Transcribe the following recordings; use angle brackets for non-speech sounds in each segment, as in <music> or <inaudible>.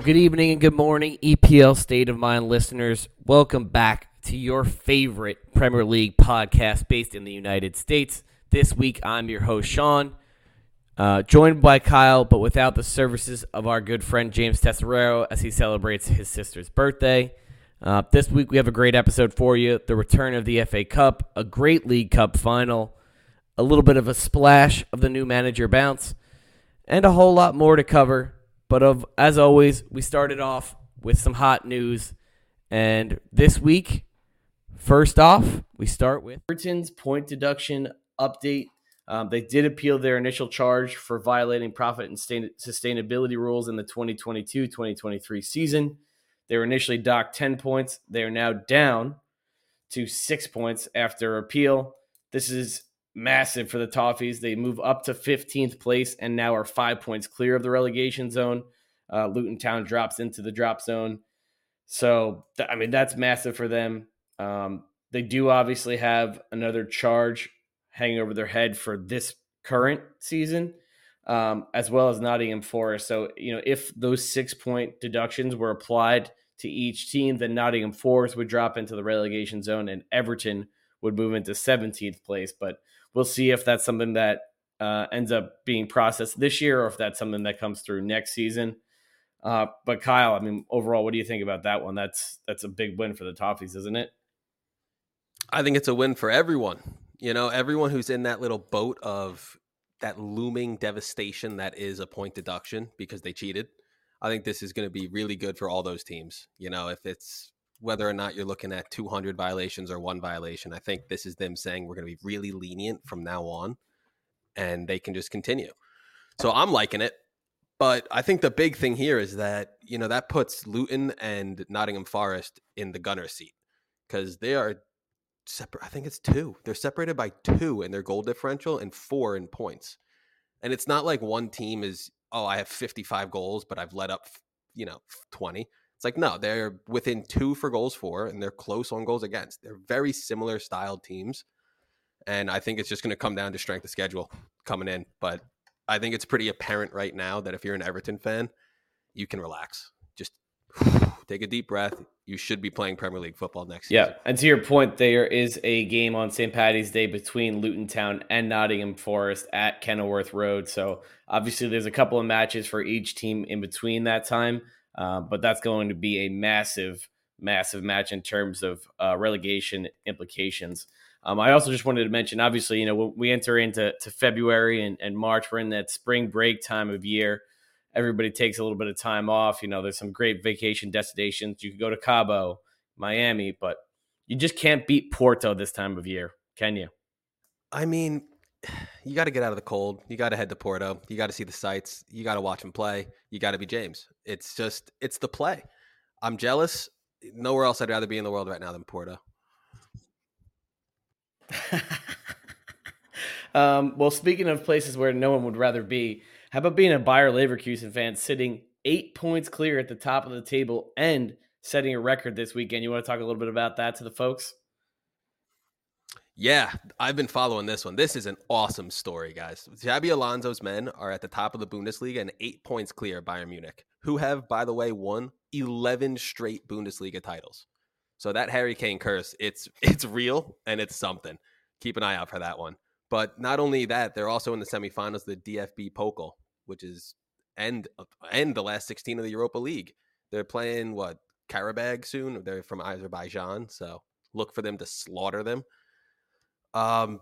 Well, good evening and good morning, EPL State of Mind listeners. Welcome back to your favorite Premier League podcast based in the United States. This week, I'm your host, Sean, uh, joined by Kyle, but without the services of our good friend James Tesserero as he celebrates his sister's birthday. Uh, this week, we have a great episode for you the return of the FA Cup, a great League Cup final, a little bit of a splash of the new manager bounce, and a whole lot more to cover. But of as always, we started off with some hot news. And this week, first off, we start with Everton's point deduction update. Um, they did appeal their initial charge for violating profit and sustainability rules in the 2022 2023 season. They were initially docked 10 points. They are now down to six points after appeal. This is massive for the Toffees. They move up to 15th place and now are five points clear of the relegation zone. Uh, Luton Town drops into the drop zone. So, th- I mean, that's massive for them. Um, they do obviously have another charge hanging over their head for this current season, um, as well as Nottingham Forest. So, you know, if those six point deductions were applied to each team, then Nottingham Forest would drop into the relegation zone and Everton would move into 17th place. But we'll see if that's something that uh, ends up being processed this year or if that's something that comes through next season. Uh, but Kyle, I mean, overall, what do you think about that one? That's that's a big win for the Toffees, isn't it? I think it's a win for everyone. You know, everyone who's in that little boat of that looming devastation that is a point deduction because they cheated. I think this is going to be really good for all those teams. You know, if it's whether or not you're looking at 200 violations or one violation. I think this is them saying we're going to be really lenient from now on and they can just continue. So I'm liking it. But I think the big thing here is that, you know, that puts Luton and Nottingham Forest in the gunner seat because they are separate. I think it's two. They're separated by two in their goal differential and four in points. And it's not like one team is, oh, I have 55 goals, but I've let up, you know, 20. It's like no, they're within two for goals for, and they're close on goals against. They're very similar styled teams, and I think it's just going to come down to strength of schedule coming in. But I think it's pretty apparent right now that if you're an Everton fan, you can relax. Just <sighs> take a deep breath. You should be playing Premier League football next year. yeah. And to your point, there is a game on St. Patty's Day between Luton Town and Nottingham Forest at Kenilworth Road. So obviously, there's a couple of matches for each team in between that time. Uh, but that's going to be a massive, massive match in terms of uh, relegation implications. Um, I also just wanted to mention, obviously, you know, we enter into to February and, and March, we're in that spring break time of year. Everybody takes a little bit of time off. You know, there's some great vacation destinations. You could go to Cabo, Miami, but you just can't beat Porto this time of year, can you? I mean, you got to get out of the cold. You got to head to Porto. You got to see the sights. You got to watch him play. You got to be James. It's just, it's the play. I'm jealous. Nowhere else I'd rather be in the world right now than Porto. <laughs> um, well, speaking of places where no one would rather be, how about being a Bayer Leverkusen fan sitting eight points clear at the top of the table and setting a record this weekend? You want to talk a little bit about that to the folks? Yeah, I've been following this one. This is an awesome story, guys. Xabi Alonso's men are at the top of the Bundesliga and eight points clear Bayern Munich, who have, by the way, won 11 straight Bundesliga titles. So that Harry Kane curse, it's <laughs> it's real and it's something. Keep an eye out for that one. But not only that, they're also in the semifinals of the DFB Pokal, which is end end the last 16 of the Europa League. They're playing what Qarabag soon. They're from Azerbaijan, so look for them to slaughter them. Um,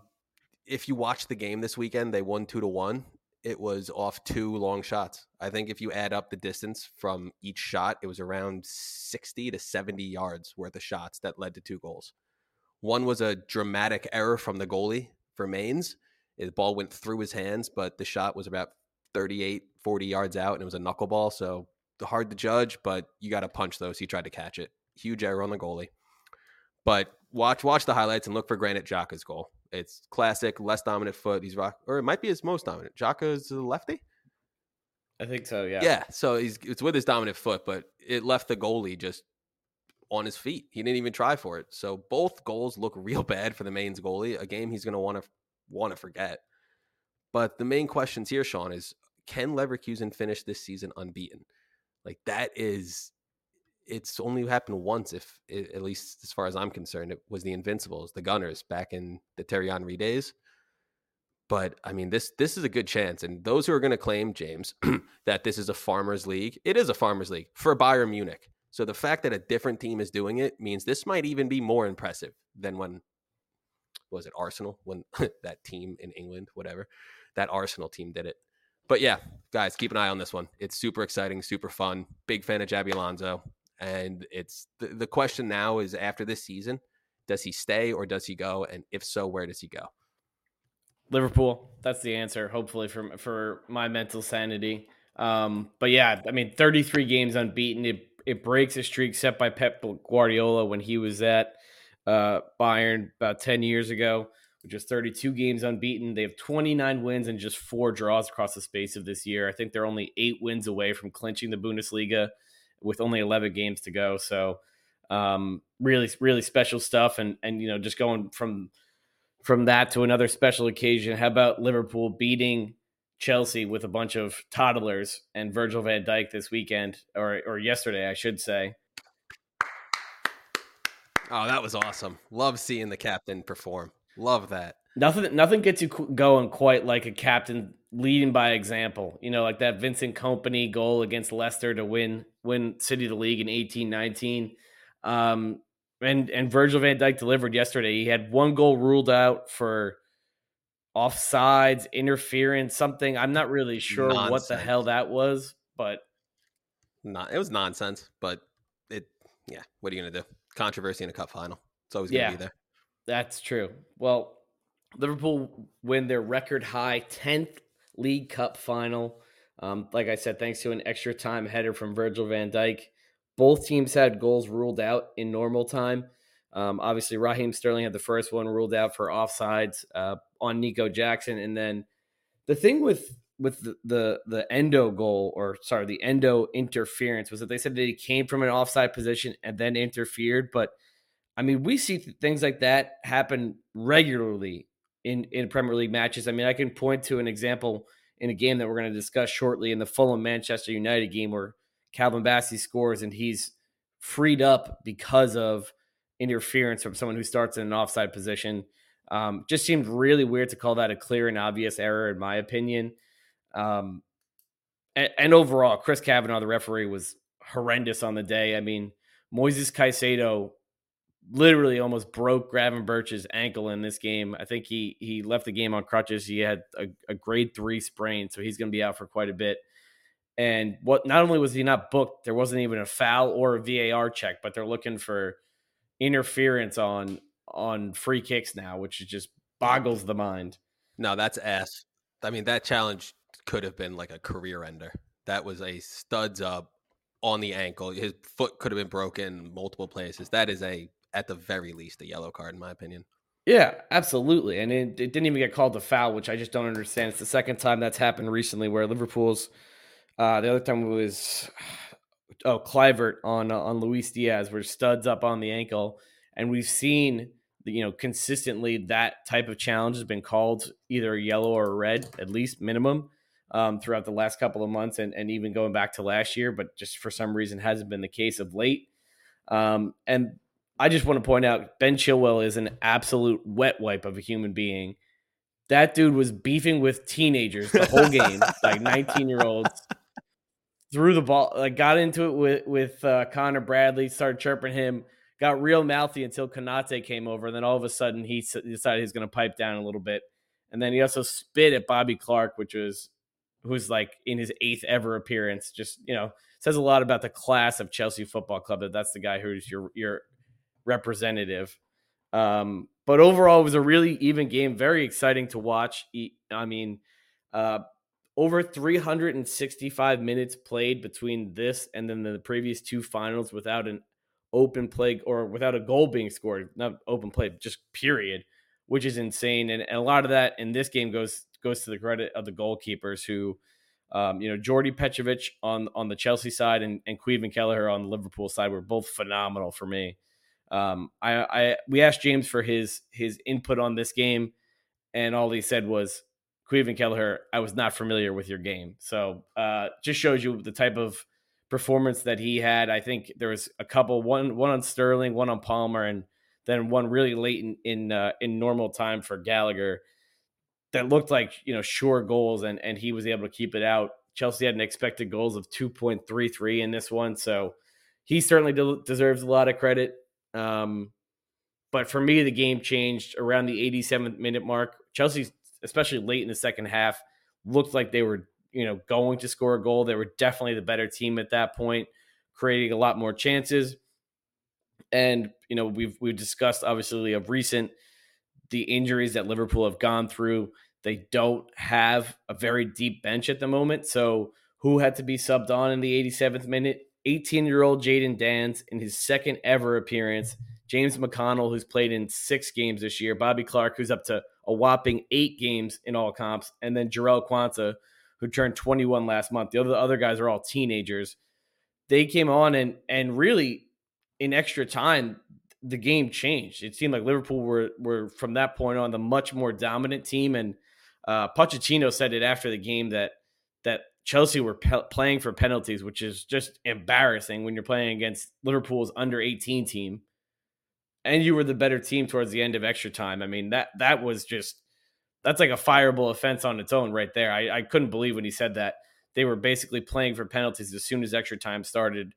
if you watch the game this weekend, they won two to one. It was off two long shots. I think if you add up the distance from each shot, it was around 60 to 70 yards worth of shots that led to two goals. One was a dramatic error from the goalie for Mainz. The ball went through his hands, but the shot was about 38, 40 yards out, and it was a knuckleball. So hard to judge, but you got to punch those. He tried to catch it. Huge error on the goalie. But watch watch the highlights and look for Granit Xhaka's goal. It's classic, less dominant foot. He's rock, or it might be his most dominant. Xhaka is a lefty. I think so. Yeah. Yeah. So he's it's with his dominant foot, but it left the goalie just on his feet. He didn't even try for it. So both goals look <laughs> real bad for the Mainz goalie. A game he's going to want to want to forget. But the main questions here, Sean, is can Leverkusen finish this season unbeaten? Like that is it's only happened once if at least as far as I'm concerned it was the Invincibles, the Gunners back in the Thierry Henry days. But I mean this this is a good chance and those who are going to claim James <clears throat> that this is a farmers league, it is a farmers league for Bayern Munich. So the fact that a different team is doing it means this might even be more impressive than when was it Arsenal when <laughs> that team in England, whatever, that Arsenal team did it. But yeah, guys, keep an eye on this one. It's super exciting, super fun. Big fan of Xabi Alonso, and it's the, the question now is after this season, does he stay or does he go? And if so, where does he go? Liverpool. That's the answer. Hopefully, for for my mental sanity. Um, but yeah, I mean, 33 games unbeaten. It it breaks a streak set by Pep Guardiola when he was at uh, Bayern about 10 years ago, which is 32 games unbeaten. They have 29 wins and just four draws across the space of this year. I think they're only eight wins away from clinching the Bundesliga with only 11 games to go. So, um, really, really special stuff. And, and, you know, just going from, from that to another special occasion, how about Liverpool beating Chelsea with a bunch of toddlers and Virgil van Dijk this weekend or or yesterday, I should say. Oh, that was awesome. Love seeing the captain perform. Love that. Nothing nothing gets you going quite like a captain leading by example. You know, like that Vincent Kompany goal against Leicester to win win City the league in 1819. Um and and Virgil van Dijk delivered yesterday. He had one goal ruled out for offsides, interference, something. I'm not really sure nonsense. what the hell that was, but not it was nonsense. But it, yeah. What are you gonna do? Controversy in a cup final. It's always gonna yeah, be there. That's true. Well, Liverpool win their record high 10th League Cup final. Um, like I said, thanks to an extra time header from Virgil van Dijk. Both teams had goals ruled out in normal time. Um, obviously, Raheem Sterling had the first one ruled out for offsides uh, on Nico Jackson, and then the thing with with the, the, the endo goal or sorry the endo interference was that they said that he came from an offside position and then interfered. But I mean, we see things like that happen regularly in in Premier League matches. I mean, I can point to an example in a game that we're going to discuss shortly in the Fulham Manchester United game where Calvin Bassey scores and he's freed up because of interference from someone who starts in an offside position. Um, just seemed really weird to call that a clear and obvious error, in my opinion. Um, and, and, overall, Chris Kavanagh, the referee, was horrendous on the day. I mean, Moises Caicedo literally almost broke Gravenberch's ankle in this game. I think he he left the game on crutches. He had a, a grade three sprain, so he's going to be out for quite a bit. And what not only was he not booked, there wasn't even a foul or a VAR check, but they're looking for interference on on free kicks now, which just boggles the mind. No, that's ass. I mean, that challenge could have been like a career ender. That was a studs up on the ankle. His foot could have been broken multiple places. That is a at the very least a yellow card in my opinion. Yeah, absolutely. And it, it didn't even get called a foul, which I just don't understand. It's the second time that's happened recently where Liverpool's uh, the other time was <sighs> oh Kluivert on uh, on Luis Diaz, where studs up on the ankle, and we've seen you know consistently that type of challenge has been called either yellow or red at least minimum um, throughout the last couple of months and, and even going back to last year but just for some reason hasn't been the case of late um, and i just want to point out ben chilwell is an absolute wet wipe of a human being that dude was beefing with teenagers the whole game <laughs> like 19 year olds threw the ball, like got into it with with uh, Conor Bradley, started chirping him, got real mouthy until Konate came over. And then all of a sudden, he decided he's going to pipe down a little bit, and then he also spit at Bobby Clark, which was who's like in his eighth ever appearance. Just you know, says a lot about the class of Chelsea Football Club that that's the guy who's your your representative. Um, but overall, it was a really even game, very exciting to watch. I mean, uh, over 365 minutes played between this and then the previous two finals without an open play or without a goal being scored not open play just period which is insane and, and a lot of that in this game goes goes to the credit of the goalkeepers who um, you know Djordje Petrovic on on the Chelsea side and, and Caoimhin Kelleher on the Liverpool side were both phenomenal for me um, I, I we asked James for his his input on this game and all he said was Caoimhin Kelleher, I was not familiar with your game. So uh, just shows you the type of performance that he had. I think there was a couple one one on Sterling, one on Palmer, and then one really late in in, uh, in normal time for Gallagher that looked like you know sure goals, and and he was able to keep it out. Chelsea had an expected goals of two point three three in this one, so he certainly de- deserves a lot of credit. Um, but for me, the game changed around the 87th minute mark. Chelsea, especially late in the second half, looked like they were you know going to score a goal. They were definitely the better team at that point, creating a lot more chances. And you know we've we've discussed obviously of recent the injuries that Liverpool have gone through. They don't have a very deep bench at the moment. So who had to be subbed on in the 87th minute? 18 year old Jayden Danns in his second ever appearance. James McConnell, who's played in six games this year. Bobby Clark, who's up to a whopping eight games in all comps. And then Jarell Quansah, who turned 21 last month. The other, the other guys are all teenagers. They came on and and really in extra time, the game changed. It seemed like Liverpool were were from that point on the much more dominant team. And uh, Pochettino said it after the game that that Chelsea were pe- playing for penalties, which is just embarrassing when you're playing against Liverpool's under 18 team, and you were the better team towards the end of extra time. I mean that that was just that's like a fireable offense on its own right there. I, I couldn't believe when he said that they were basically playing for penalties as soon as extra time started.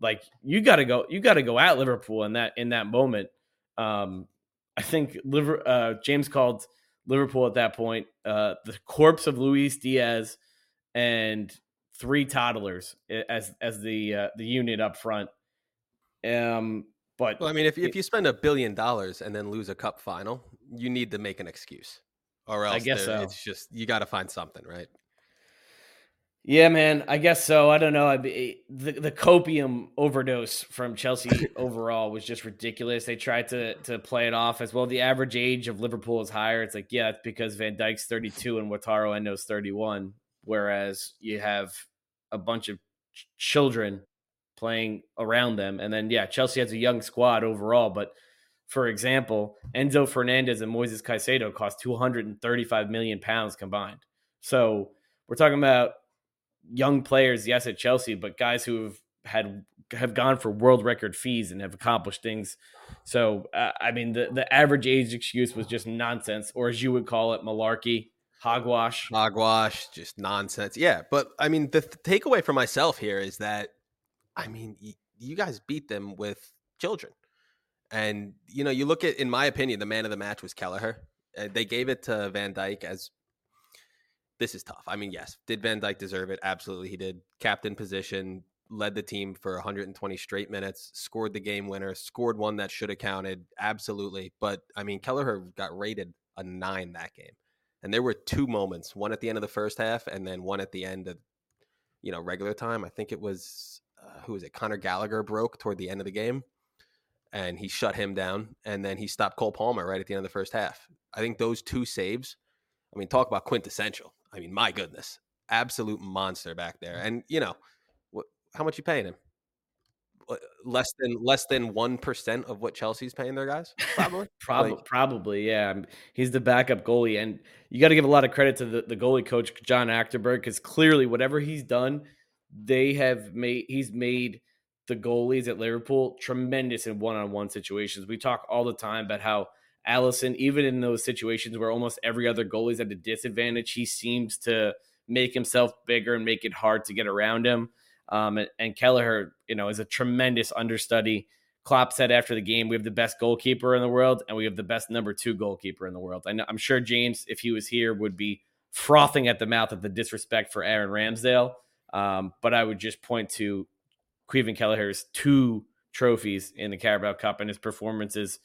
Like you got to go, you got to go at Liverpool in that in that moment. Um, I think Liver, uh, James called Liverpool at that point uh, the corpse of Luis Diaz and three toddlers as as the uh, the unit up front. Um, but well, I mean, if if you spend a billion dollars and then lose a cup final, you need to make an excuse, or else I guess so. it's just you got to find something, right? Yeah, man. I guess so. I don't know. I the the copium overdose from Chelsea <laughs> overall was just ridiculous. They tried to to play it off as well. The average age of Liverpool is higher. It's like, yeah, it's because Van Dijk's 32 and Wataru Endo's 31, whereas you have a bunch of ch- children playing around them. And then yeah, Chelsea has a young squad overall, but for example, Enzo Fernandez and Moises Caicedo cost 235 million pounds combined. So we're talking about young players, yes, at Chelsea, but guys who have had have gone for world record fees and have accomplished things. So uh, I mean, the the average age excuse was just nonsense, or as you would call it, malarkey, hogwash. Hogwash, just nonsense. Yeah, but I mean, the th- takeaway for myself here is that, I mean, y- you guys beat them with children, and you know, you look at, in my opinion, the man of the match was Kelleher. Uh, they gave it to Van Dijk as this is tough. I mean, yes, did Van Dijk deserve it? Absolutely, he did. Captain position, led the team for 120 straight minutes, scored the game winner, scored one that should have counted. Absolutely, but I mean, Kelleher got rated a nine that game, and there were two moments: one at the end of the first half, and then one at the end of you know regular time. I think it was uh, who was it? Conor Gallagher broke toward the end of the game. And he shut him down, and then he stopped Cole Palmer right at the end of the first half. I think those two saves I mean, talk about quintessential. I mean, my goodness, absolute monster back there. And you know, what, how much you paying him? Uh, less than less than one percent of what Chelsea's paying their guys, probably. probably, like, probably, yeah. Um, he's the backup goalie, and you got to give a lot of credit to the, the goalie coach John Achterberg because clearly, whatever he's done, they have made. He's made the goalies at Liverpool tremendous in one-on-one situations. We talk all the time about how Alisson, even in those situations where almost every other goalie is at a disadvantage, he seems to make himself bigger and make it hard to get around him. Um, and, and Kelleher, you know, is a tremendous understudy. Klopp said after the game, we have the best goalkeeper in the world and we have the best number two goalkeeper in the world. I I'm sure James, if he was here, would be frothing at the mouth at the disrespect for Aaron Ramsdale. Um, but I would just point to Caoimhin Kelleher's two trophies in the Carabao Cup and his performances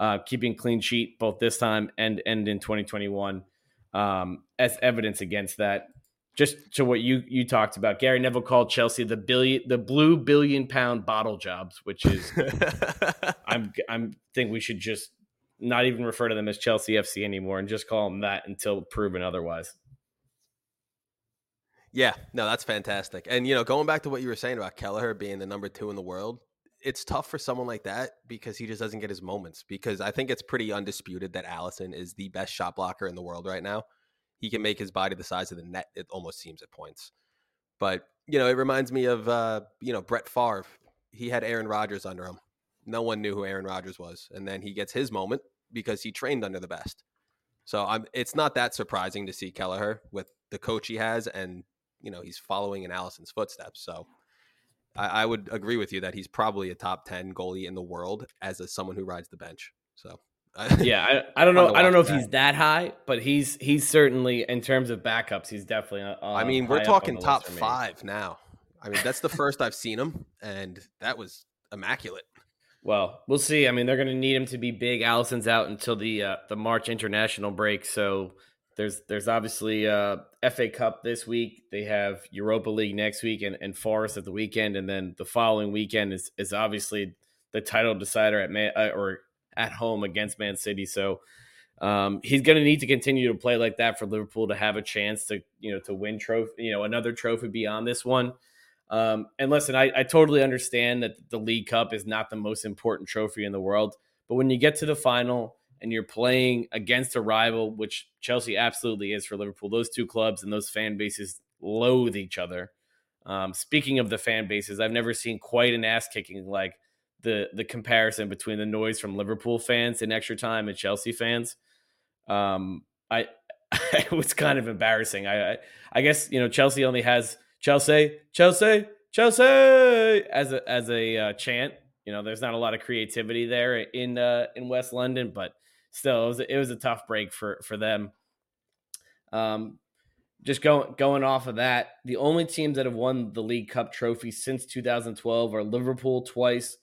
uh, keeping clean sheet both this time and and in 2021 um, as evidence against that. Just to what you you talked about, Gary Neville called Chelsea the billion the blue billion pound bottle jobs, which is <laughs> I'm I'm think we should just not even refer to them as Chelsea FC anymore and just call them that until proven otherwise. Yeah, no, that's fantastic. And you know, going back to what you were saying about Kelleher being the number two in the world, it's tough for someone like that because he just doesn't get his moments. Because I think it's pretty undisputed that Alisson is the best shot blocker in the world right now. He can make his body the size of the net. It almost seems at points. But you know, it reminds me of uh, you know Brett Favre. He had Aaron Rodgers under him. No one knew who Aaron Rodgers was, and then he gets his moment because he trained under the best. So I'm. It's not that surprising to see Kelleher with the coach he has, and you know he's following in Alisson's footsteps. So I, I would agree with you that he's probably a top ten goalie in the world as a someone who rides the bench. So <laughs> yeah, I, I don't know. I don't know if that. he's that high, but he's he's certainly in terms of backups, he's definitely. Uh, I mean, we're talking top five now. I mean, that's the first I've seen him, and that was immaculate. Well, we'll see. I mean, they're going to need him to be big. Alisson's out until the uh, the March international break, so there's there's obviously uh, FA Cup this week. They have Europa League next week, and, and Forest at the weekend, and then the following weekend is is obviously the title decider at Man, uh, or at home against Man City. So um, he's going to need to continue to play like that for Liverpool to have a chance to you know to win trophy, you know, another trophy beyond this one. Um, and listen, I, I totally understand that the League Cup is not the most important trophy in the world, but when you get to the final and you're playing against a rival, which Chelsea absolutely is for Liverpool, those two clubs and those fan bases loathe each other. Um, speaking of the fan bases, I've never seen quite an ass kicking like the the comparison between the noise from Liverpool fans in extra time and Chelsea fans. Um, I <laughs> it was kind of embarrassing. I, I, I guess you know Chelsea only has Chelsea, Chelsea, Chelsea as a as a uh, chant. You know, there's not a lot of creativity there in uh, in West London, but still, it was it was a tough break for for them. Um, just going going off of that, the only teams that have won the League Cup trophy since 2012 are Liverpool twice,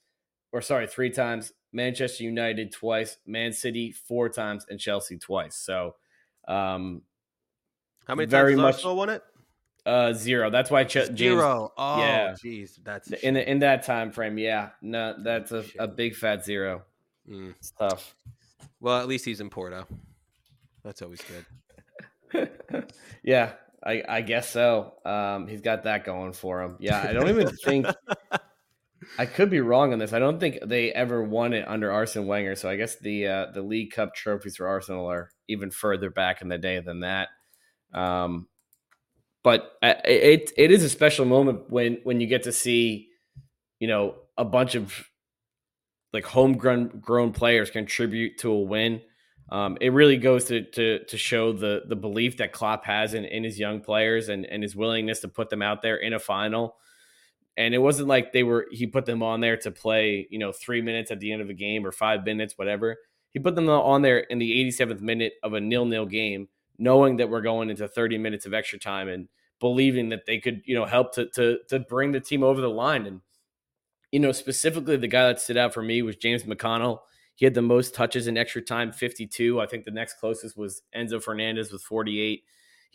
or sorry, three times, Manchester United twice, Man City four times, and Chelsea twice. So, um, how many very times much Arsenal won it? Uh, zero. That's why Ch- James, zero. Oh, yeah. Jeez, that's in in that time frame. Yeah, no, that's a, a big fat zero. Mm. It's tough. Well, at least he's in Porto. That's always good. <laughs> yeah, I, I guess so. Um, he's got that going for him. Yeah, I don't even think <laughs> I could be wrong on this. I don't think they ever won it under Arsene Wenger. So I guess the uh, the League Cup trophies for Arsenal are even further back in the day than that. Um, but it it is a special moment when when you get to see, you know, a bunch of like homegrown grown players contribute to a win. Um, it really goes to, to to show the the belief that Klopp has in, in his young players and, and his willingness to put them out there in a final and it wasn't like they were he put them on there to play you know three minutes at the end of a game or five minutes whatever. He put them on there in the 87th minute of a nil-nil game knowing that we're going into 30 minutes of extra time and believing that they could you know help to to, to bring the team over the line. And you know specifically the guy that stood out for me was james mcconnell. He had the most touches in extra time 52 i think the next closest was enzo fernandez with 48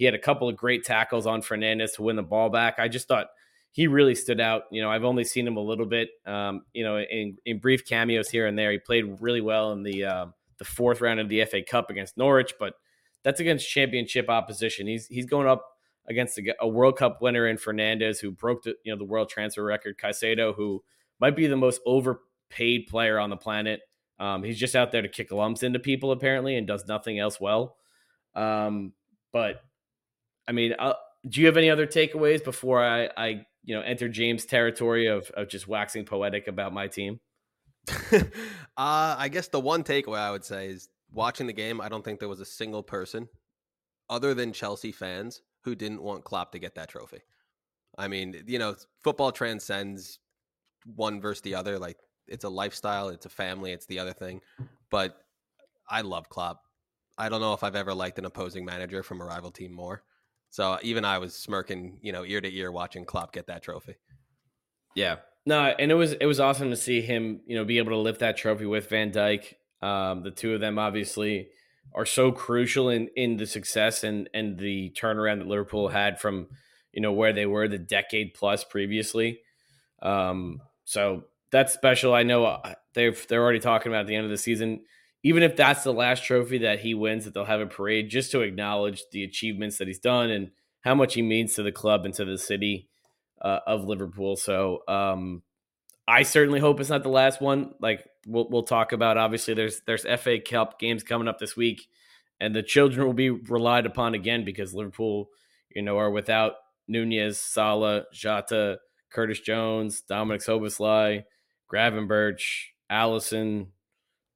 he had a couple of great tackles on fernandez to win the ball back. I just thought he really stood out. You know, I've only seen him a little bit, um, you know, in, in brief cameos here and there. He played really well in the uh, the fourth round of the FA Cup against Norwich, but that's against championship opposition. He's he's going up against a, a World Cup winner in Fernandez, who broke the you know the world transfer record. Caicedo, who might be the most overpaid player on the planet. Um, he's just out there to kick lumps into people apparently, and does nothing else well. Um, but I mean, uh, do you have any other takeaways before I, I you know enter James territory of of just waxing poetic about my team? <laughs> uh, I guess the one takeaway I would say is watching the game. I don't think there was a single person, other than Chelsea fans, who didn't want Klopp to get that trophy. I mean, you know, football transcends one versus the other. Like it's a lifestyle, it's a family, it's the other thing. But I love Klopp. I don't know if I've ever liked an opposing manager from a rival team more. So even I was smirking, you know, ear to ear watching Klopp get that trophy. Yeah. No, and it was it was awesome to see him, you know, be able to lift that trophy with Van Dijk. Um, the two of them obviously are so crucial in in the success and and the turnaround that Liverpool had from, you know, where they were the decade plus previously. Um, so that's special. I know uh, they've they're already talking about the end of the season even if that's the last trophy that he wins, that they'll have a parade just to acknowledge the achievements that he's done and how much he means to the club and to the city uh, of Liverpool. So um, I certainly hope it's not the last one. Like we'll we'll talk about. Obviously, there's there's FA Cup games coming up this week, and the children will be relied upon again because Liverpool, you know, are without Nunez, Salah, Jota, Curtis Jones, Dominic Szoboszlai, Gravenberch, Alisson,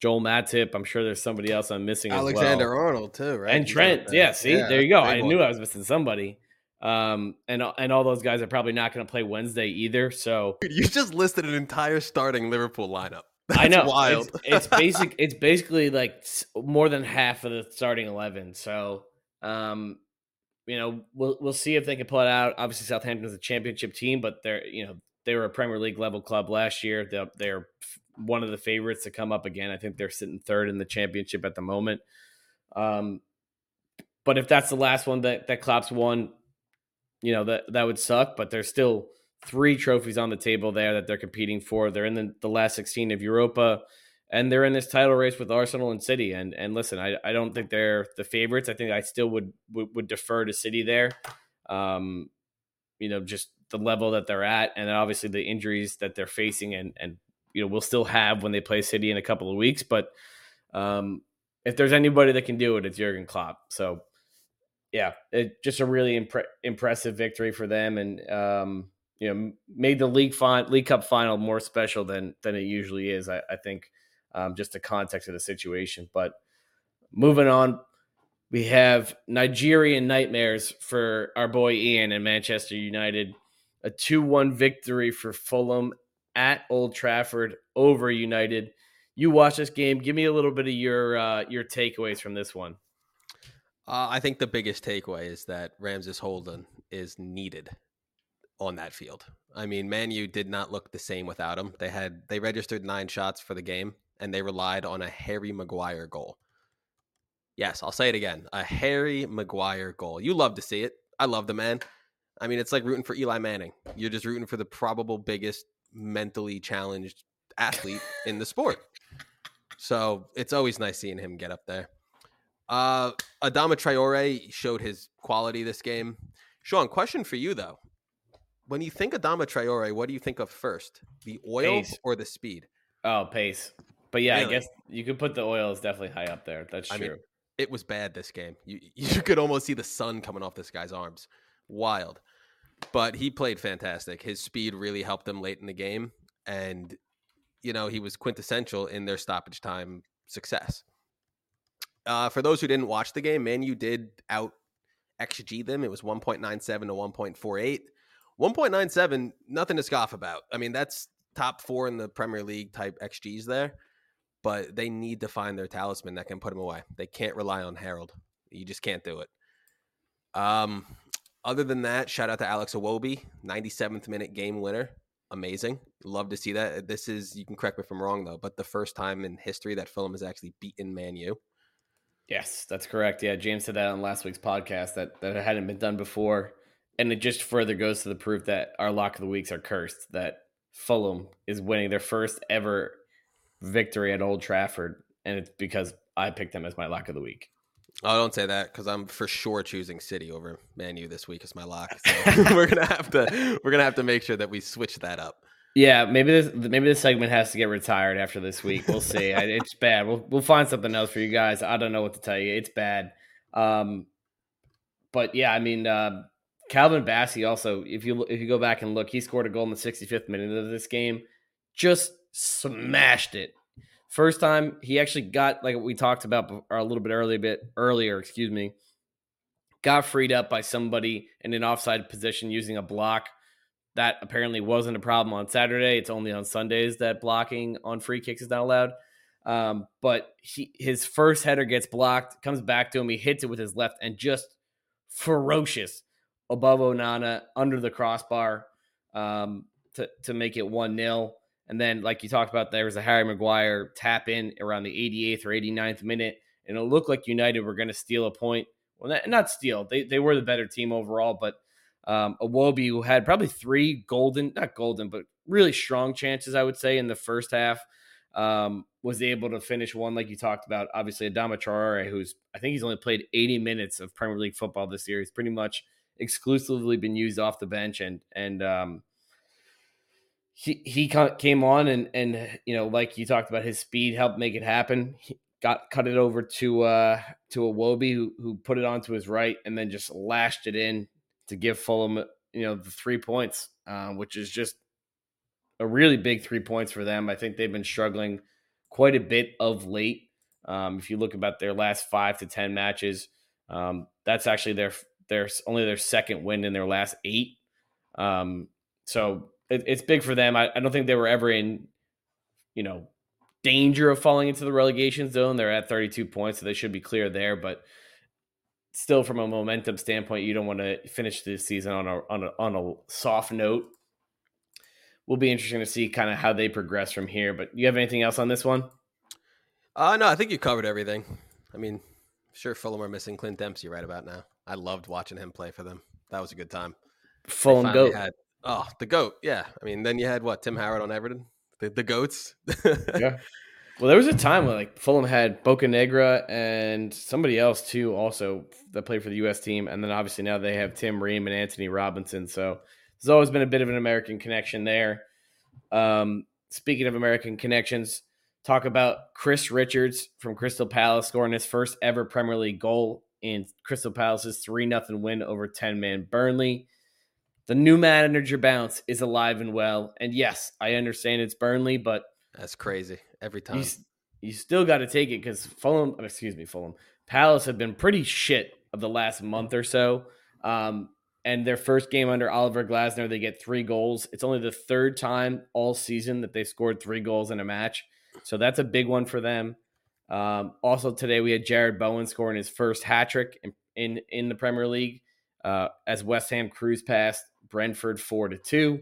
Joel Matip. I'm sure there's somebody else I'm missing. Alexander well. Arnold too, right? And Trent. Yeah, see, yeah, there you go. I one. knew I was missing somebody. Um, and and all those guys are probably not going to play Wednesday either. So you just listed an entire starting Liverpool lineup. <laughs> That's I know. Wild. It's, it's <laughs> basic. It's basically like more than half of the starting eleven. So, um, you know, we'll we'll see if they can pull it out. Obviously, Southampton is a championship team, but they're you know they were a Premier League level club last year. They're, they're one of the favorites to come up again. I think they're sitting third in the championship at the moment. Um, but if that's the last one that that Klopp's won, you know that that would suck. But there's still three trophies on the table there that they're competing for. They're in the, the last 16 of Europa, and they're in this title race with Arsenal and City. And and listen, I, I don't think they're the favorites. I think I still would would, would defer to City there. Um, you know, just the level that they're at, and obviously the injuries that they're facing, and and you know, we'll still have when they play City in a couple of weeks. But um, if there's anybody that can do it, it's Jurgen Klopp. So yeah, it, just a really impre- impressive victory for them, and um, you know, made the league fin- league cup final more special than than it usually is. I, I think um, just the context of the situation. But moving on, we have Nigerian nightmares for our boy Ian and Manchester United. A 2 1 victory for Fulham at Old Trafford over United. You watch this game. Give me a little bit of your uh, your takeaways from this one. Uh, I think the biggest takeaway is that Ramses Holden is needed on that field. I mean, Manu did not look the same without him. They had they registered nine shots for the game, and they relied on a Harry Maguire goal. Yes, I'll say it again: a Harry Maguire goal. You love to see it. I love the man. I mean, it's like rooting for Eli Manning. You're just rooting for the probable biggest mentally challenged athlete in the sport. <laughs> So it's always nice seeing him get up there. Uh, Adama Traore showed his quality this game. Sean, question for you though: When you think Adama Traore, what do you think of first, the oil pace. or the speed? Oh, pace. But yeah, really? I guess you could put the oil is definitely high up there. That's true. I mean, it was bad this game. You <laughs> you could almost see the sun coming off this guy's arms. Wild. But he played fantastic. His speed really helped them late in the game and you know, he was quintessential in their stoppage time success. Uh, for those who didn't watch the game, Man U did out XG them. It was 1.97 to 1.48. 1.97, nothing to scoff about. I mean, that's top four in the Premier League type XGs there, but they need to find their talisman that can put them away. They can't rely on Harold. You just can't do it. Um, other than that, shout out to Alex Iwobi, 97th minute game winner amazing. Love to see that. Uh, this is you can correct me if I'm wrong though, but the first time in history that Fulham has actually beaten Man U. Yes, that's correct. Yeah, James said that on last week's podcast that that it hadn't been done before, and it just further goes to the proof that our lock of the weeks are cursed. That Fulham is winning their first ever victory at Old Trafford, and it's because I picked them as my lock of the week. Oh, don't say that because I'm for sure choosing City over Manu this week as my lock. So <laughs> <laughs> we're gonna have to we're gonna have to make sure that we switch that up. Yeah, maybe this maybe this segment has to get retired after this week. We'll see. <laughs> it's bad. We'll we'll find something else for you guys. I don't know what to tell you. It's bad. Um, but yeah, I mean, uh, Calvin Bassey also. If you if you go back and look, he scored a goal in the 65th minute of this game. Just smashed it First time he actually got like we talked about a little bit earlier, bit earlier, excuse me, got freed up by somebody in an offside position using a block. That apparently wasn't a problem on Saturday. It's only on Sundays that blocking on free kicks is not allowed. Um, but he, his first header gets blocked, comes back to him. He hits it with his left and just ferocious above Onana under the crossbar um, to, to make it 1 0. And then, like you talked about, there was a Harry Maguire tap in around the 88th or 89th minute, and it looked like United were going to steal a point. Well, not, not steal; they they were the better team overall. But um, Iwobi, who had probably three golden, not golden, but really strong chances, I would say, in the first half, um, was able to finish one like you talked about. Obviously, Adama Traore, who's I think he's only played 80 minutes of Premier League football this year. He's pretty much exclusively been used off the bench, and and um, he he came on and and you know like you talked about his speed helped make it happen. He got cut it over to uh to Iwobi who who put it onto his right and then just lashed it in to give Fulham you know the three points, uh, which is just a really big three points for them. I think they've been struggling quite a bit of late. Um, if you look about their last five to ten matches, um, that's actually their their only their second win in their last eight. Um, so it, it's big for them. I, I don't think they were ever in, you know, danger of falling into the relegation zone. They're at 32 points, so they should be clear there. But still, from a momentum standpoint, you don't want to finish this season on a on a on a soft note. Will be interesting to see kind of how they progress from here. But you have anything else on this one? Uh no, I think you covered everything. I mean, sure, Fulham are missing Clint Dempsey right about now. I loved watching him play for them. That was a good time. Fulham goat. Had, oh, the goat. Yeah. I mean, then you had what Tim Howard on Everton. The, the goats. yeah. <laughs> Well, there was a time when like Fulham had Bocanegra and somebody else too, also that played for the U.S. team, and then obviously now they have Tim Ream and Antonee Robinson. So there's always been a bit of an American connection there. Um, speaking of American connections, talk about Chris Richards from Crystal Palace scoring his first ever Premier League goal in Crystal Palace's 3 0 win over 10 man Burnley. The new manager bounce is alive and well. And yes, I understand it's Burnley, but that's crazy every time. You, you still got to take it because Fulham, excuse me, Fulham, Palace have been pretty shit of the last month or so. Um, and their first game under Oliver Glasner, they get three goals. It's only the third time all season that they scored three goals in a match. So that's a big one for them. Um, also today we had Jarrod Bowen scoring his first hat trick in, in, in the Premier League uh, as West Ham cruise past Brentford four to two.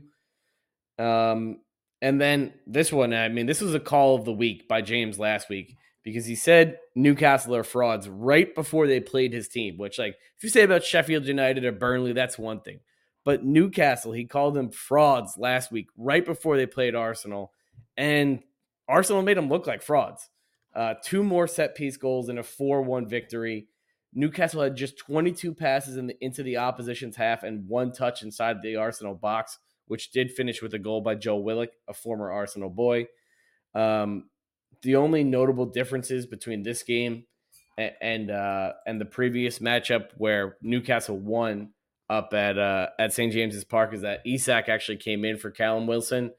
Um, and then this one, I mean, this was a call of the week by James last week because he said Newcastle are frauds right before they played his team. Which, like, if you say about Sheffield United or Burnley, that's one thing. But Newcastle, he called them frauds last week, right before they played Arsenal, and Arsenal made them look like frauds. Uh, two more set piece goals in a 4 1 victory. Newcastle had just 22 passes in the, into the opposition's half and one touch inside the Arsenal box, which did finish with a goal by Joe Willock, a former Arsenal boy. Um, the only notable differences between this game and and, uh, and the previous matchup where Newcastle won up at uh, at St James's Park is that Isak actually came in for Callum Wilson,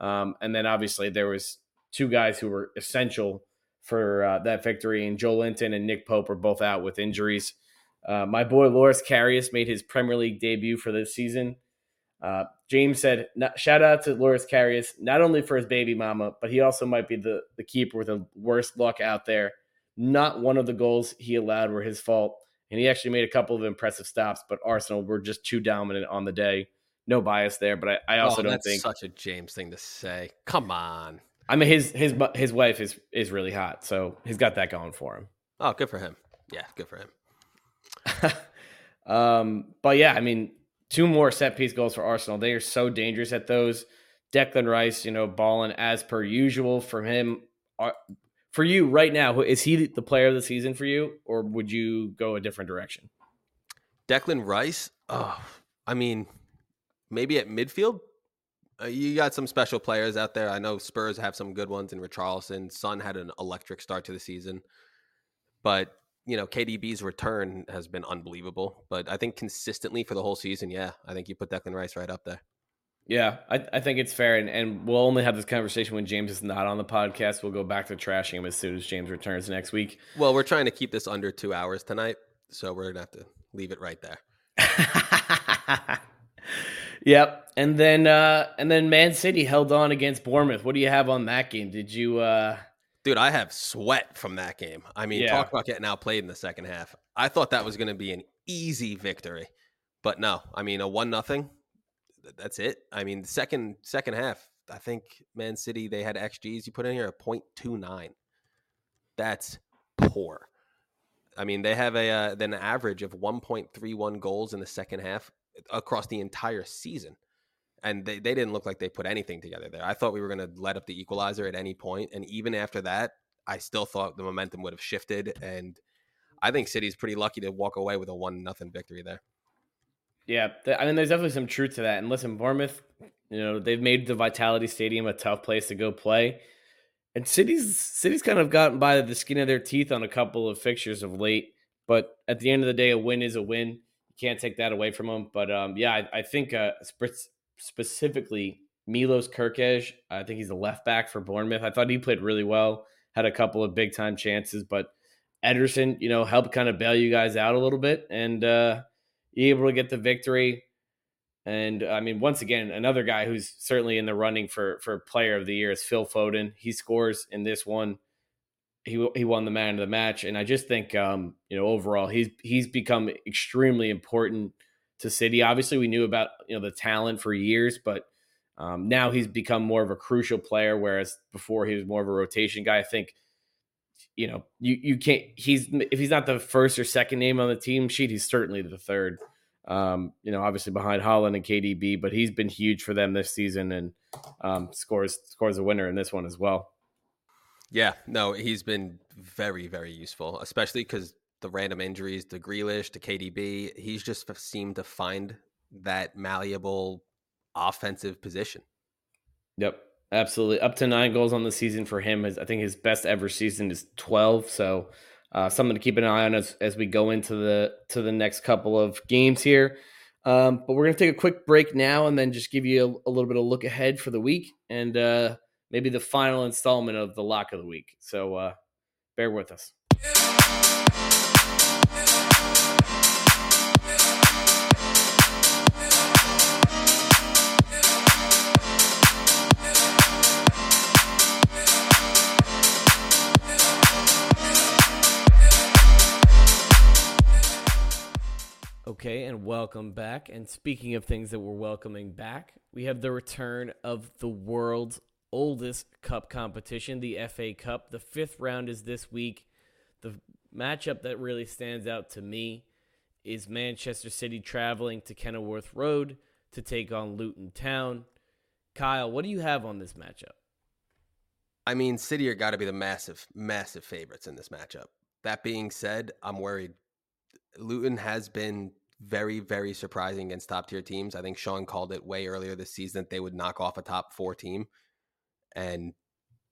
um, and then obviously there was two guys who were essential for uh, that victory. And Joelinton and Nick Pope are both out with injuries. Uh, my boy Loris Karius made his Premier League debut for this season. Uh, James said, shout out to Loris Karius, not only for his baby mama, but he also might be the, the keeper with the worst luck out there. Not one of the goals he allowed were his fault. And he actually made a couple of impressive stops, but Arsenal were just too dominant on the day. No bias there, but I, I also oh, don't think such a James thing to say. Come on. I mean, his his his wife is is really hot, so he's got that going for him. Oh, good for him. Yeah, good for him. <laughs> um, but yeah, I mean, two more set piece goals for Arsenal. They are so dangerous at those. Declan Rice, you know, balling as per usual from him. For you right now, is he the player of the season for you, or would you go a different direction? Declan Rice. Oh, I mean, maybe at midfield, uh, you got some special players out there. I know Spurs have some good ones in Richarlison. Son had an electric start to the season, but you know KDB's return has been unbelievable. But I think consistently for the whole season, yeah, I think you put Declan Rice right up there. Yeah, I, I think it's fair, and, and we'll only have this conversation when James is not on the podcast. We'll go back to trashing him as soon as James returns next week. Well, we're trying to keep this under two hours tonight, so we're gonna have to leave it right there. <laughs> Yep. And then uh and then Man City held on against Bournemouth. What do you have on that game? Did you uh Dude, I have sweat from that game. I mean, yeah. talk about getting outplayed in the second half. I thought that was going to be an easy victory. But no, I mean, a one nothing. That's it. I mean, second second half, I think Man City they had XGs you put in here a 0.29. That's poor. I mean, they have a uh, an average of 1.31 goals in the second half across the entire season. And they, they didn't look like they put anything together there. I thought we were going to let up the equalizer at any point, And even after that, I still thought the momentum would have shifted. And I think City's pretty lucky to walk away with a one nothing victory there. Yeah, I mean, there's definitely some truth to that. And listen, Bournemouth, you know, they've made the Vitality Stadium a tough place to go play, and City's City's kind of gotten by the skin of their teeth on a couple of fixtures of late. But at the end of the day, a win is a win can't take that away from him. But um, yeah, I, I think uh, sp- specifically Milos Kerkez, I think he's a left back for Bournemouth. I thought he played really well, had a couple of big time chances, but Ederson, you know, helped kind of bail you guys out a little bit and uh, able to get the victory. And I mean, once again, another guy who's certainly in the running for for player of the year is Phil Foden. He scores in this one. He he won the man of the match, and I just think um, you know overall he's he's become extremely important to City. Obviously, we knew about you know the talent for years, but um, now he's become more of a crucial player, whereas before he was more of a rotation guy. I think you know you you can't. He's if he's not the first or second name on the team sheet, he's certainly the third. Um, you know, obviously behind Haaland and KDB, but he's been huge for them this season and um, scores scores a winner in this one as well. Yeah, no, he's been very very useful, especially because the random injuries to Grealish to KDB, he's just seemed to find that malleable offensive position. Yep, absolutely. Up to nine goals on the season for him. Is I think his best ever season is twelve. So uh, something to keep an eye on as, as we go into the to the next couple of games here. Um, but we're gonna take a quick break now and then just give you a, a little bit of look ahead for the week and uh, maybe the final installment of the lock of the week. So uh, bear with us. Okay, and welcome back. And speaking of things that we're welcoming back, we have the return of the world's oldest cup competition, the FA Cup. The fifth round is this week. The matchup that really stands out to me is Manchester City traveling to Kenilworth Road to take on Luton Town. Kyle, what do you have on this matchup? I mean, City are got to be the massive, massive favorites in this matchup. That being said, I'm worried. Luton has been very, very surprising against top tier teams. I think Sean called it way earlier this season that they would knock off a top four team. And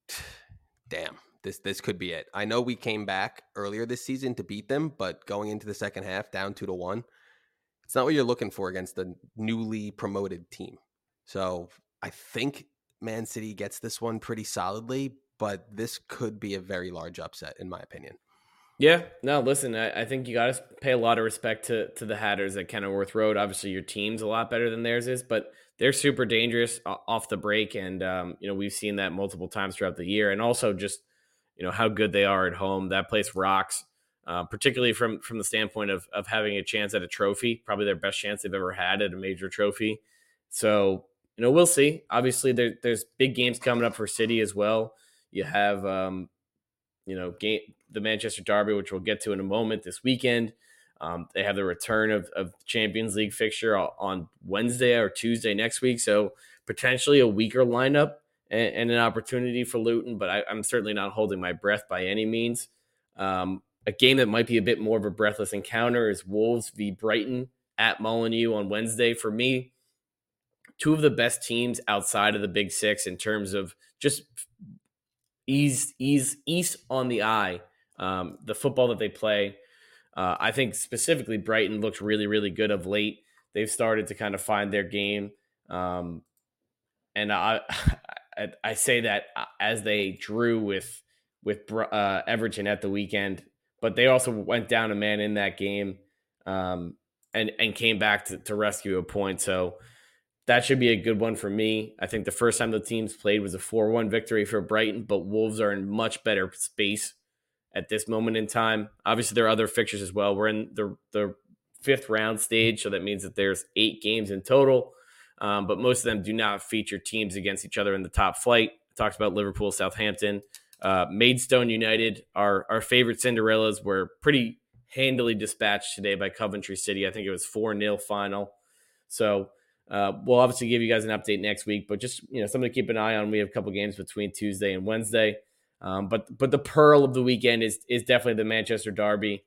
<sighs> damn, this this could be it. I know we came back earlier this season to beat them, but going into the second half down two to one, it's not what you're looking for against a newly promoted team. So I think Man City gets this one pretty solidly, but this could be a very large upset in my opinion. Yeah, no, listen, I, I think you got to pay a lot of respect to to the Hatters at Kenilworth Road. Obviously, your team's a lot better than theirs is, but they're super dangerous off the break, and um, you know we've seen that multiple times throughout the year, and also just you know how good they are at home. That place rocks, uh, particularly from from the standpoint of of having a chance at a trophy, probably their best chance they've ever had at a major trophy. So you know we'll see. Obviously, there, there's big games coming up for City as well. You have um, you know, game the Manchester Derby, which we'll get to in a moment this weekend. Um, they have the return of, of Champions League fixture on Wednesday or Tuesday next week, so potentially a weaker lineup and, and an opportunity for Luton. But I, am certainly not holding my breath by any means. Um, a game that might be a bit more of a breathless encounter is Wolves v Brighton at Molineux on Wednesday. For me, two of the best teams outside of the Big Six in terms of just ease ease ease on the eye. Um, the football that they play, uh, I think specifically Brighton looks really really good of late. They've started to kind of find their game, um, and I, <laughs> I, I say that as they drew with with uh, Everton at the weekend, but they also went down a man in that game, um, and and came back to, to rescue a point. So that should be a good one for me. I think the first time the teams played was a 4 1 victory for Brighton, but Wolves are in much better space at this moment in time. Obviously, there are other fixtures as well. We're in the, the fifth round stage, so that means that there's eight games in total, um, but most of them do not feature teams against each other in the top flight. Talks about Liverpool, Southampton. Uh, Maidstone United, our, our favorite Cinderellas, were pretty handily dispatched today by Coventry City. I think it was 4 0 final. So, uh, we'll obviously give you guys an update next week, but just you know something to keep an eye on. We have a couple games between Tuesday and Wednesday, um, but but the pearl of the weekend is is definitely the Manchester Derby.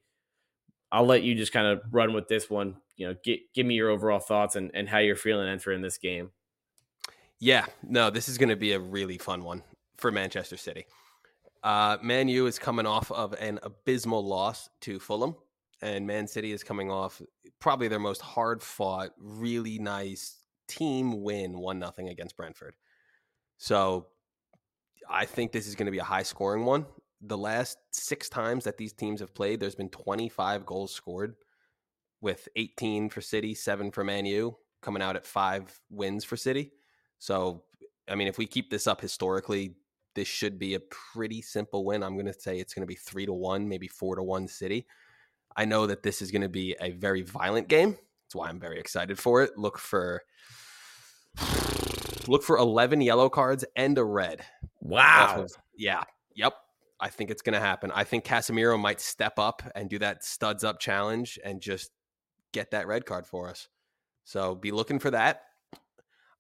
I'll let you just kind of run with this one. You know, get, give me your overall thoughts and, and how you're feeling entering this game. Yeah, no, this is going to be a really fun one for Manchester City. Uh, Man U is coming off of an abysmal loss to Fulham and Man City is coming off probably their most hard fought, really nice team win, one nothing against Brentford. So I think this is going to be a high scoring one. The last six times that these teams have played, there's been 25 goals scored, with 18 for City, seven for Man U, coming out at five wins for City. So, I mean, if we keep this up historically, this should be a pretty simple win. I'm going to say it's going to be three to one, maybe four to one City. I know that this is going to be a very violent game. That's why I'm very excited for it. Look for look for 11 yellow cards and a red. Wow. Yeah. Yep. I think it's going to happen. I think Casemiro might step up and do that studs up challenge and just get that red card for us. So be looking for that.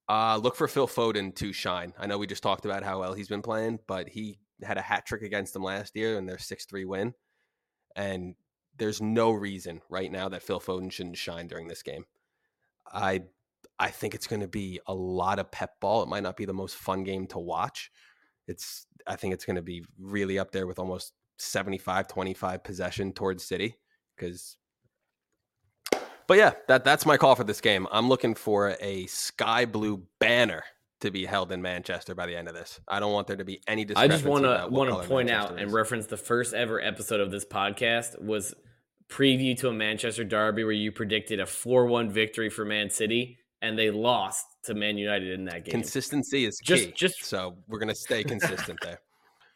Uh, look for Phil Foden to shine. I know we just talked about how well he's been playing, but he had a hat trick against them last year in their 6 3 win. And there's no reason right now that Phil Foden shouldn't shine during this game. I I think it's going to be a lot of pep ball. It might not be the most fun game to watch. It's I think it's going to be really up there with almost 75 25 possession towards City because But yeah, that that's my call for this game. I'm looking for a sky blue banner to be held in Manchester by the end of this. I don't want there to be any I just want to want to point Manchester out is. and reference the first ever episode of this podcast was preview to a Manchester derby where you predicted a 4-1 victory for Man City and they lost to Man United in that game. Consistency is just, key. Just so we're going to stay consistent there.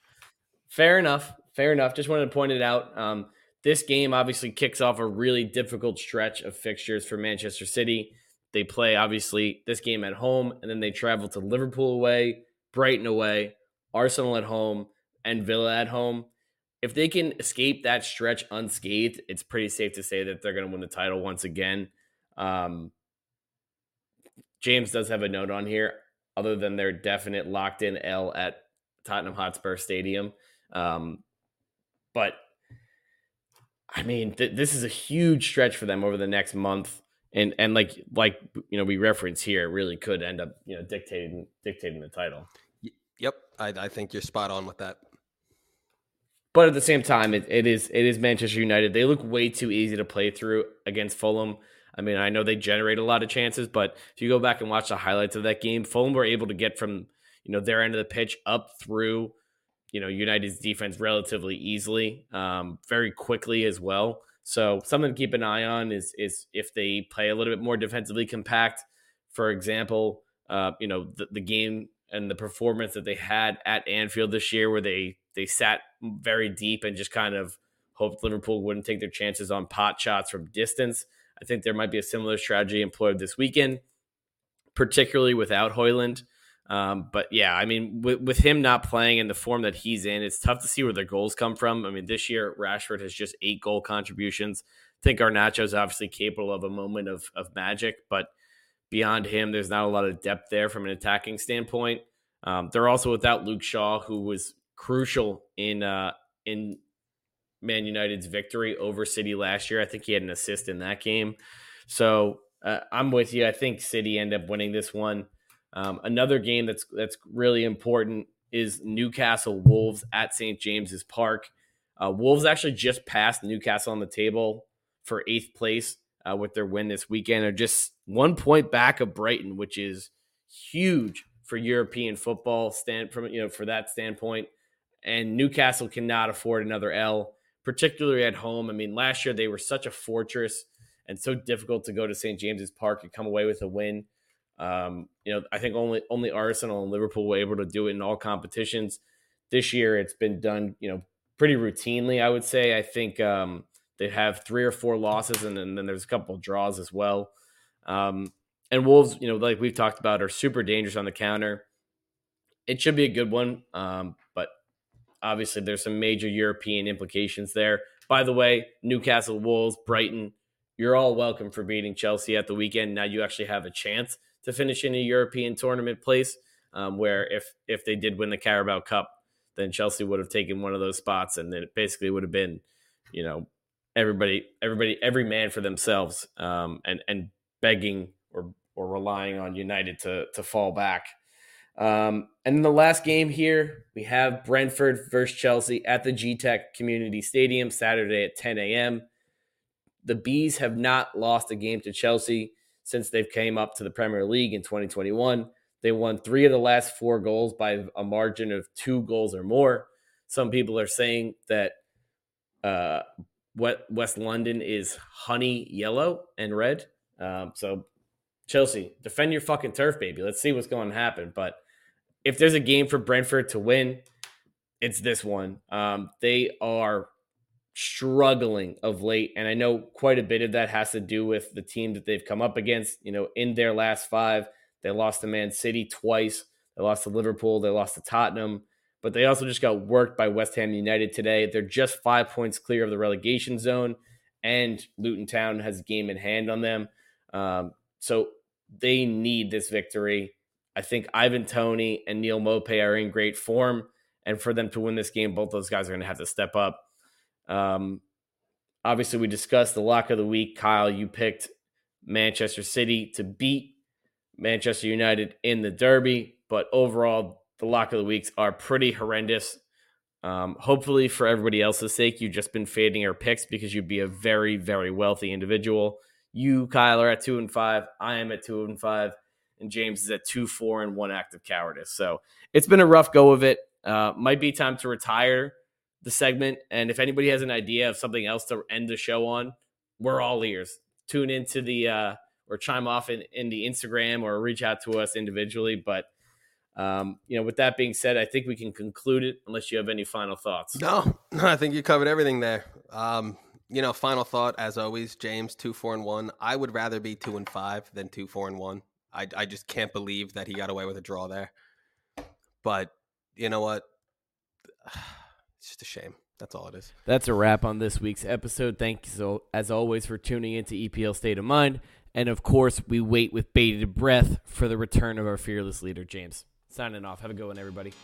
<laughs> Fair enough. Fair enough. Just wanted to point it out. Um, this game obviously kicks off a really difficult stretch of fixtures for Manchester City. They play obviously this game at home, and then they travel to Liverpool away, Brighton away, Arsenal at home, and Villa at home if they can escape that stretch unscathed, it's pretty safe to say that they're going to win the title once again. Um, James does have a note on here, other than their definite locked in L at Tottenham Hotspur Stadium. Um, but I mean, th- this is a huge stretch for them over the next month, and and like like you know we reference here, it really could end up you know dictating dictating the title. Yep, I, I think you're spot on with that. But at the same time, it, it is it is Manchester United. They look way too easy to play through against Fulham. I mean, I know they generate a lot of chances, but if you go back and watch the highlights of that game, Fulham were able to get from you know their end of the pitch up through you know United's defense relatively easily, um, very quickly as well. So something to keep an eye on is is if they play a little bit more defensively compact. For example, uh, you know the, the game and the performance that they had at Anfield this year, where they they sat very deep and just kind of hoped Liverpool wouldn't take their chances on pot shots from distance. I think there might be a similar strategy employed this weekend, particularly without Højlund. Um, but yeah, I mean, with, with, him not playing in the form that he's in, it's tough to see where the goals come from. I mean, this year Rashford has just eight goal contributions. I think Garnacho is obviously capable of a moment of of magic, but beyond him, there's not a lot of depth there from an attacking standpoint. Um, they're also without Luke Shaw, who was crucial in uh, in Man United's victory over City last year. I think he had an assist in that game. So uh, I'm with you. I think City end up winning this one. Um, another game that's that's really important is Newcastle Wolves at St James's Park. Uh, Wolves actually just passed Newcastle on the table for eighth place uh, with their win this weekend. They're just one point back of Brighton, which is huge for European football stand from you know for that standpoint and Newcastle cannot afford another L, particularly at home. I mean, last year they were such a fortress and so difficult to go to St. James's Park and come away with a win. Um, you know, I think only only Arsenal and Liverpool were able to do it in all competitions. This year, it's been done, you know, pretty routinely. I would say. I think um, they have three or four losses, and then, and then there's a couple of draws as well. Um, and Wolves, you know, like we've talked about, are super dangerous on the counter. It should be a good one, um, Obviously, there's some major European implications there. By the way, Newcastle Wolves, Brighton, you're all welcome for beating Chelsea at the weekend. Now you actually have a chance to finish in a European tournament place. Um, where if if they did win the Carabao Cup, then Chelsea would have taken one of those spots, and then it basically would have been, you know, everybody, everybody, every man for themselves, um, and and begging or or relying on United to to fall back. Um, and then the last game here, we have Brentford versus Chelsea at the Gtech Community Stadium Saturday at 10 a.m. the Bees have not lost a game to Chelsea since they've came up to the Premier League in 2021. They won three of the last four goals by a margin of two goals or more. Some people are saying that uh, West London is honey yellow and red. Um, so Chelsea, defend your fucking turf, baby. Let's see what's going to happen. But if there's a game for Brentford to win, it's this one. Um, they are struggling of late, and I know quite a bit of that has to do with the team that they've come up against. You know, in their last five, they lost to Man City twice. They lost to Liverpool. They lost to Tottenham. But they also just got worked by West Ham United today. They're just five points clear of the relegation zone, and Luton Town has a game in hand on them. Um, so they need this victory. I think Ivan Toney and Neal Maupay are in great form. And for them to win this game, both those guys are going to have to step up. Um, obviously, we discussed the lock of the week. Kyle, you picked Manchester City to beat Manchester United in the Derby. But overall, the lock of the weeks are pretty horrendous. Um, hopefully, for everybody else's sake, you've just been fading our picks because you'd be a very, very wealthy individual. You, Kyle, are at two and five. I am at two and five, and James is at two, four, and one act of cowardice. So it's been a rough go of it. Uh, might be time to retire the segment. And if anybody has an idea of something else to end the show on, we're all ears. Tune into the uh, or chime off in, in the Instagram or reach out to us individually. But um, you know, with that being said, I think we can conclude it unless you have any final thoughts. No, no, I think you covered everything there. Um, you know, final thought as always, James, two, four, and one. I would rather be two and five than two, four, and one. I, I just can't believe that he got away with a draw there. But you know what? <sighs> It's just a shame. That's all it is. That's a wrap on this week's episode. Thank you, so, as always, for tuning into EPL State of Mind. And of course, we wait with bated breath for the return of our fearless leader, James. Signing off. Have a good one, everybody.